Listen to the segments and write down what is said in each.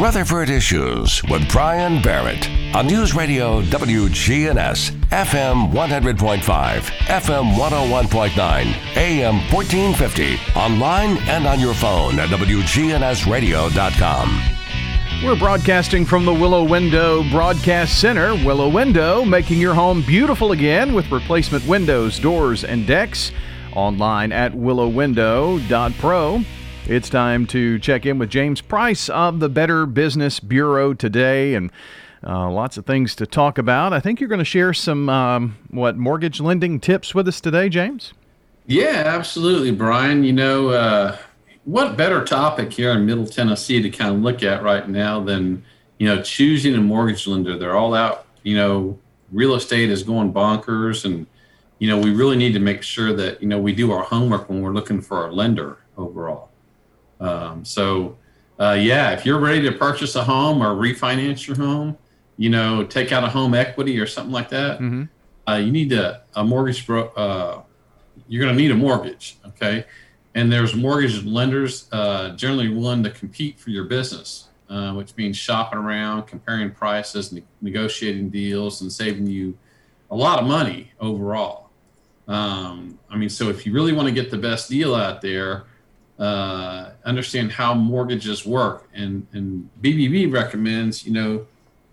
Rutherford Issues with Brian Barrett on News Radio WGNS, FM 100.5, FM 101.9, AM 1450, online and on your phone at WGNSradio.com. We're broadcasting from the Willow Window Broadcast Center. Willow Window, making your home beautiful again with replacement windows, doors, and decks. Online at willowwindow.pro. It's time to check in with James Price of the Better Business Bureau today, and uh, lots of things to talk about. I think you're going to share some um, what mortgage lending tips with us today, James. Yeah, absolutely, Brian. You know, uh, what better topic here in Middle Tennessee to kind of look at right now than you know choosing a mortgage lender? They're all out. You know, real estate is going bonkers, and you know we really need to make sure that you know we do our homework when we're looking for a lender overall. Um, so, uh, yeah, if you're ready to purchase a home or refinance your home, you know, take out a home equity or something like that, mm-hmm. uh, you need to, a mortgage. Bro- uh, you're going to need a mortgage, okay? And there's mortgage lenders uh, generally willing to compete for your business, uh, which means shopping around, comparing prices, ne- negotiating deals, and saving you a lot of money overall. Um, I mean, so if you really want to get the best deal out there, uh, understand how mortgages work. And, and BBB recommends, you know,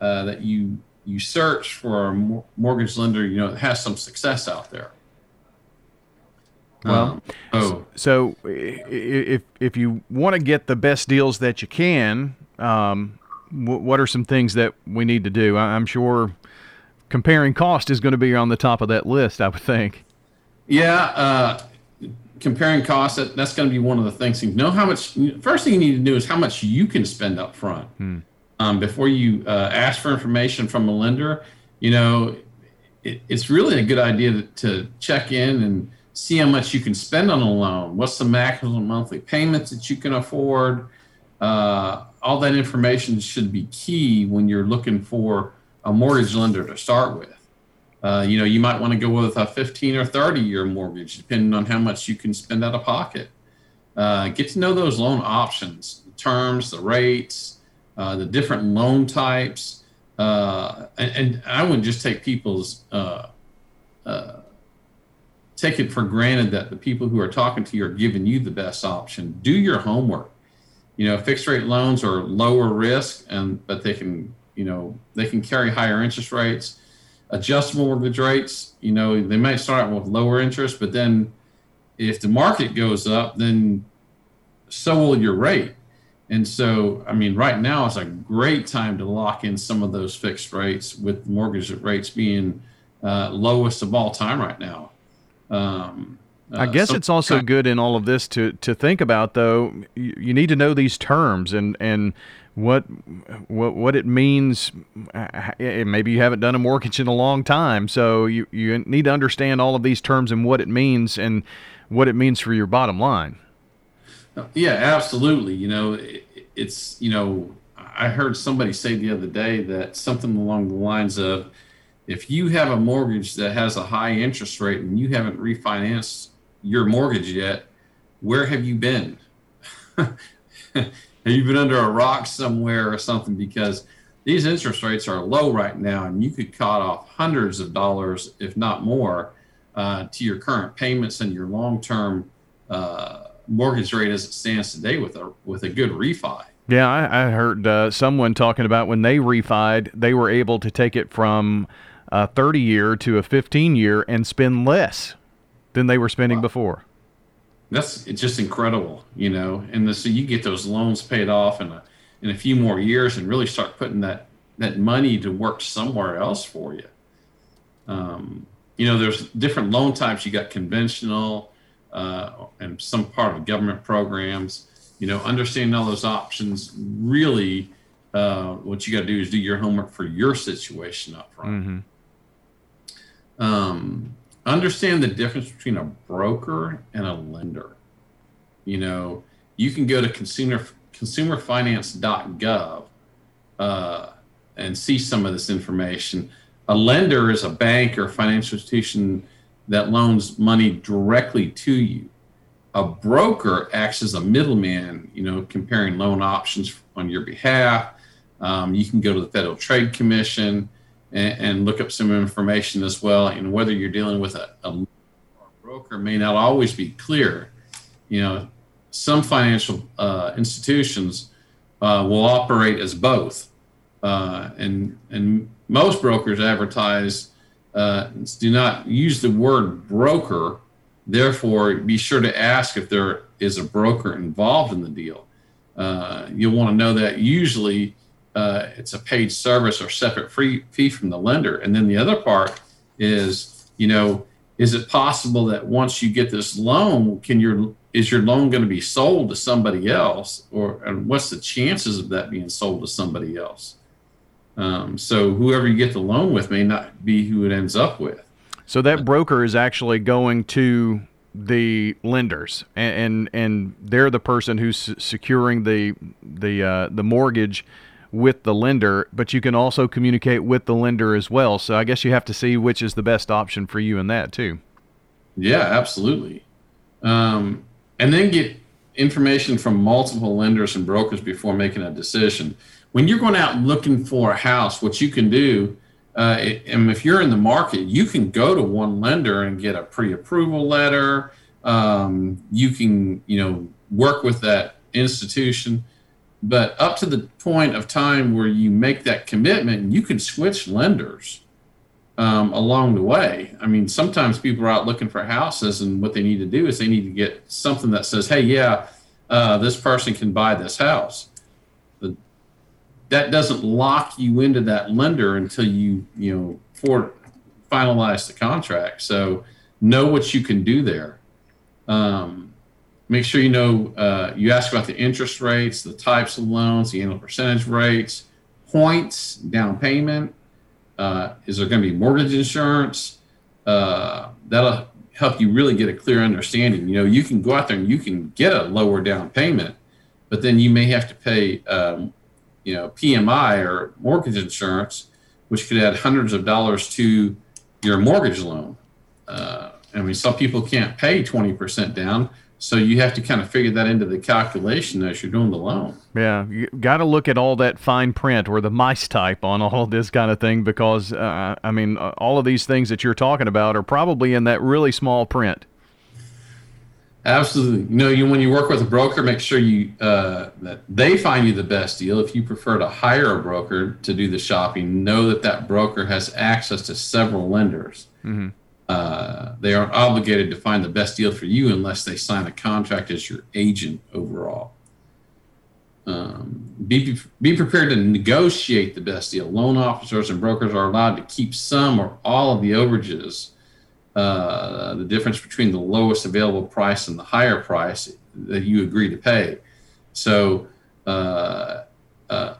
uh, that you you search for a mortgage lender, you know, that has some success out there. Well, um, oh. so if if you want to get the best deals that you can, um, what are some things that we need to do? I'm sure comparing cost is going to be on the top of that list. I would think. Yeah, uh, comparing costs, that, that's going to be one of the things. You know how much. First thing you need to do is how much you can spend up front hmm. um, before you uh, ask for information from a lender. You know, it, it's really a good idea to, to, check in and see how much you can spend on a loan. What's the maximum monthly payments that you can afford? Uh, all that information should be key when you're looking for a mortgage lender to start with. Uh, you know, you might want to go with a 15 or 30 year mortgage, depending on how much you can spend out of pocket. Uh, get to know those loan options, the terms, the rates, uh, the different loan types. Uh, and, and, I wouldn't just take people's, uh, take it for granted that the people who are talking to you are giving you the best option. Do your homework. You know, fixed rate loans are lower risk, and but they can, you know, they can carry higher interest rates adjustable mortgage rates, you know, they might start with lower interest, but then if the market goes up, then so will your rate. And so, I mean, right now is a great time to lock in some of those fixed rates with mortgage rates being uh, lowest of all time right now. Um, uh, I guess it's also good in all of this to to think about though. You, you need to know these terms and and what what what it means. Eh, eh, maybe you haven't done a mortgage in a long time, so you you need to understand all of these terms and what it means and what it means for your bottom line. Uh, yeah, absolutely. You know, it, it's you know, I heard somebody say the other day that something along the lines of, if you have a mortgage that has a high interest rate and you haven't refinanced your mortgage yet, where have you been? Have you been under a rock somewhere or something? Because these interest rates are low right now, and you could cut off hundreds of dollars, if not more, uh, to your current payments and your long-term uh, mortgage rate as it stands today with a with a good refi. Yeah, I, I heard uh, someone talking about when they refied, they were able to take it from a 30 year to a 15 year and spend less than they were spending wow. before that's it's just incredible, you know. And the, so you get those loans paid off in a in a few more years, and really start putting that that money to work somewhere else for you. Um, you know, there's different loan types. You got conventional uh, and some part of government programs. You know, understanding all those options really. Uh, what you got to do is do your homework for your situation up front. Mm-hmm. Um, understand the difference between a broker and a lender. You know, you can go to consumer consumerfinance.gov uh, and see some of this information. A lender is a bank or financial institution that loans money directly to you. a broker acts as a middleman, you know, comparing loan options on your behalf. Um, you can go to the Federal Trade Commission and, and, look up some information as well. And whether you're dealing with a, a broker may not always be clear. You know, some financial uh, institutions uh, will operate as both, uh, and and most brokers advertise uh, do not use the word broker. Therefore, be sure to ask if there is a broker involved in the deal. Uh, you'll want to know that usually uh, it's a paid service or separate free fee from the lender. And then the other part is, you know, is it possible that once you get this loan, can your is your loan going to be sold to somebody else, or and what's the chances of that being sold to somebody else? Um, so whoever you get the loan with may not be who it ends up with. So that broker is actually going to the lenders, and and, and they're the person who's securing the the uh, the mortgage with the lender, but you can also communicate with the lender as well. So I guess you have to see which is the best option for you in that too. Yeah, absolutely. Um, and then get information from multiple lenders and brokers before making a decision when you're going out looking for a house, what you can do, uh, and if you're in the market, you can go to one lender and get a pre-approval letter. Um, you can, you know, work with that institution, but up to the point of time where you make that commitment, you can switch lenders um, along the way. I mean, sometimes people are out looking for houses, and what they need to do is they need to get something that says, "Hey, yeah, uh, this person can buy this house." that doesn't lock you into that lender until you you know for finalize the contract. So know what you can do there. Um, make sure you know uh, you ask about the interest rates, the types of loans, the annual percentage rates, points, down payment. Uh, is there going to be mortgage insurance? Uh, that'll help you really get a clear understanding. You know, you can go out there and you can get a lower down payment, but then you may have to pay um, you know PMI or mortgage insurance, which could add hundreds of dollars to your mortgage loan. Uh, I mean, some people can't pay twenty percent down, so you have to kind of figure that into the calculation as you're doing the loan. Yeah, you got to look at all that fine print or the mice type on all this kind of thing because uh, I mean, all of these things that you're talking about are probably in that really small print. Absolutely. You know, you when you work with a broker, make sure you uh, that they find you the best deal. If you prefer to hire a broker to do the shopping, know that that broker has access to several lenders. Mm-hmm. Uh, they aren't obligated to find the best deal for you unless they sign a contract as your agent overall. Um, be be prepared to negotiate the best deal. Loan officers and brokers are allowed to keep some or all of the overages uh, the difference between the lowest available price and the higher price that you agree to pay. So, uh, uh,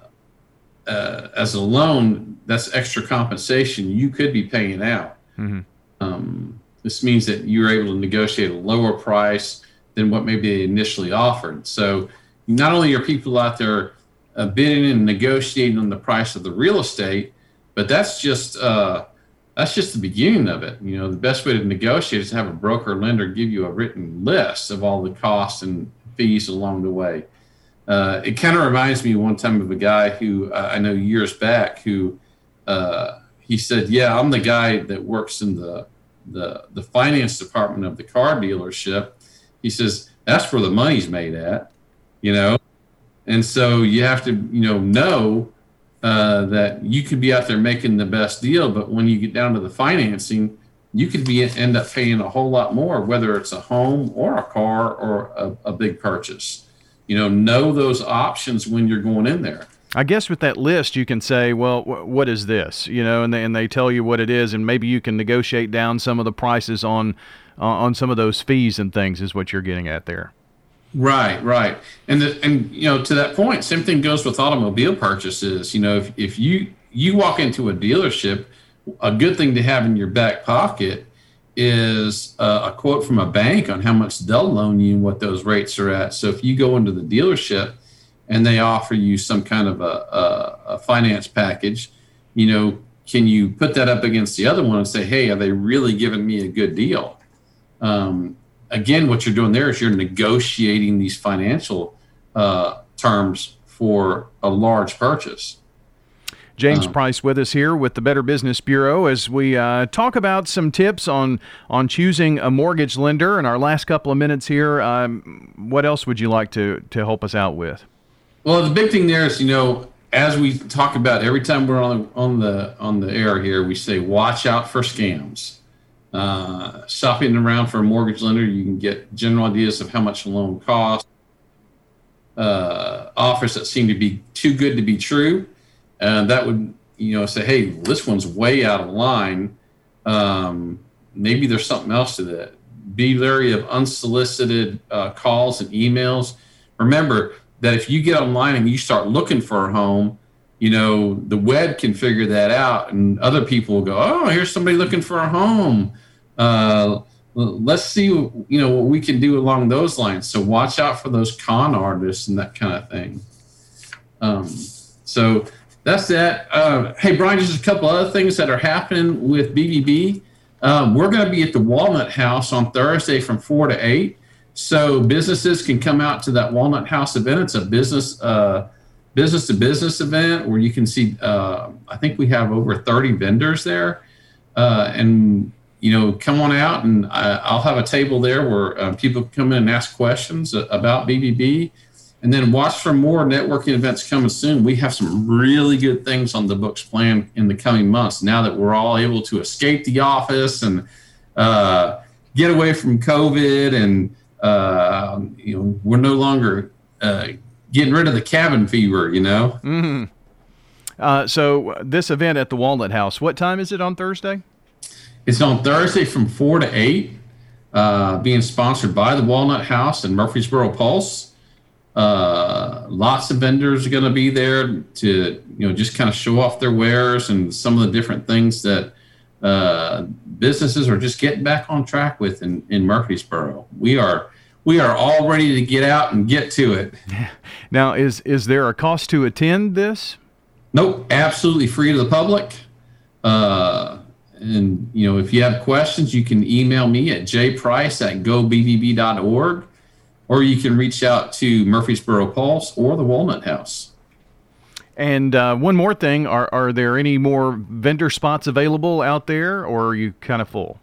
uh, as a loan, that's extra compensation you could be paying out. Mm-hmm. Um, this means that you're able to negotiate a lower price than what maybe they initially offered. So, not only are people out there uh, bidding and negotiating on the price of the real estate, but that's just uh, that's just the beginning of it. You know, the best way to negotiate is to have a broker or lender give you a written list of all the costs and fees along the way. Uh, it kind of reminds me one time of a guy who uh, I know years back who uh, he said, "Yeah, I'm the guy that works in the the the finance department of the car dealership." He says that's where the money's made at, you know, and so you have to you know know uh, that you could be out there making the best deal, but when you get down to the financing, you could be end up paying a whole lot more, whether it's a home or a car or a, a big purchase. You know, know those options when you're going in there. I guess with that list, you can say, well, what is this? You know, and they, and they tell you what it is, and maybe you can negotiate down some of the prices on uh, on some of those fees and things. Is what you're getting at there. Right, right, and the, and you know to that point, same thing goes with automobile purchases. You know, if if you you walk into a dealership, a good thing to have in your back pocket is uh, a quote from a bank on how much they'll loan you and what those rates are at. So if you go into the dealership and they offer you some kind of a, a, a finance package, you know, can you put that up against the other one and say, hey, are they really giving me a good deal? Um, again, what you're doing there is you're negotiating these financial uh, terms for a large purchase. James uh, Price with us here with the Better Business Bureau as we uh, talk about some tips on on choosing a mortgage lender. In our last couple of minutes here, um, what else would you like to to help us out with? Well, the big thing there is, you know, as we talk about every time we're on on the on the air here, we say watch out for scams. Uh, shopping around for a mortgage lender, you can get general ideas of how much a loan costs. Uh, offers that seem to be too good to be true. And that would you know say hey this one's way out of line. Um, maybe there's something else to that. Be wary of unsolicited uh, calls and emails. Remember that if you get online and you start looking for a home you know the web can figure that out and other people will go oh here's somebody looking for a home uh, let's see you know what we can do along those lines so watch out for those con artists and that kind of thing um, so that's that. Uh, hey, Brian, just a couple other things that are happening with BBB. Um, we're going to be at the Walnut House on Thursday from 4 to 8. So businesses can come out to that Walnut House event. It's a business uh, business to business event where you can see, uh, I think we have over 30 vendors there. Uh, and, you know, come on out and I, will have a table there where uh, people can come in and ask questions about BBB and then watch for more networking events coming soon. We have some really good things on the books planned in the coming months now that we're all able to escape the office and uh, get away from COVID. And, uh, you know, we're no longer uh, getting rid of the cabin fever, you know? Mm-hmm. Uh, so, this event at the Walnut House, what time is it on Thursday? It's on Thursday from 4 to 8, uh, being sponsored by the Walnut House and Murfreesboro Pulse. Uh, lots of vendors are going to be there to you know just kind of show off their wares and some of the different things that uh, businesses are just getting back on track with in, in Murfreesboro. We are we are all ready to get out and get to it. Now, is is there a cost to attend this? Nope, absolutely free to the public. Uh, and you know, if you have questions, you can email me at jprice at gobbb.org or you can reach out to Murfreesboro Pulse or the Walnut House. And uh, one more thing: are are there any more vendor spots available out there, or are you kind of full?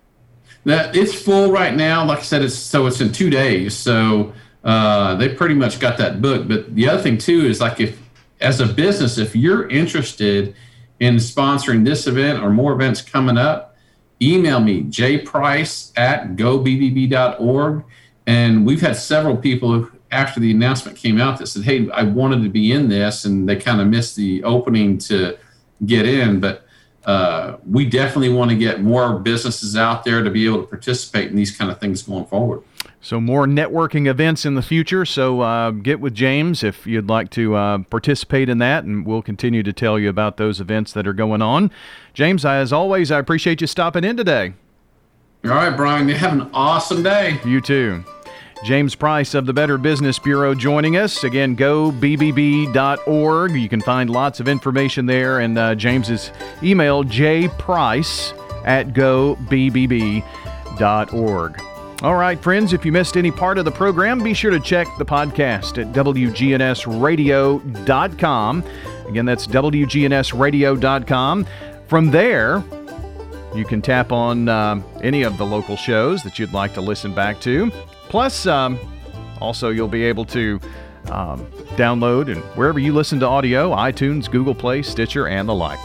That it's full right now. Like I said, it's so it's in two days, so uh, they pretty much got that booked. But the other thing too is like if, as a business, if you're interested in sponsoring this event or more events coming up, email me jprice at gobbb.org and we've had several people after the announcement came out that said, "Hey, I wanted to be in this," and they kind of missed the opening to get in. But uh, we definitely want to get more businesses out there to be able to participate in these kind of things going forward. So more networking events in the future. So uh, get with James if you'd like to uh, participate in that, and we'll continue to tell you about those events that are going on. James, as always, I appreciate you stopping in today. All right, Brian, you have an awesome day. You too. James Price of the Better Business Bureau joining us. Again, go bbb.org. You can find lots of information there. And uh, James's email, jprice at gobbb.org. All right, friends, if you missed any part of the program, be sure to check the podcast at WGNSradio.com. Again, that's WGNSradio.com. From there, you can tap on uh, any of the local shows that you'd like to listen back to. Plus, um, also, you'll be able to um, download and wherever you listen to audio iTunes, Google Play, Stitcher, and the like.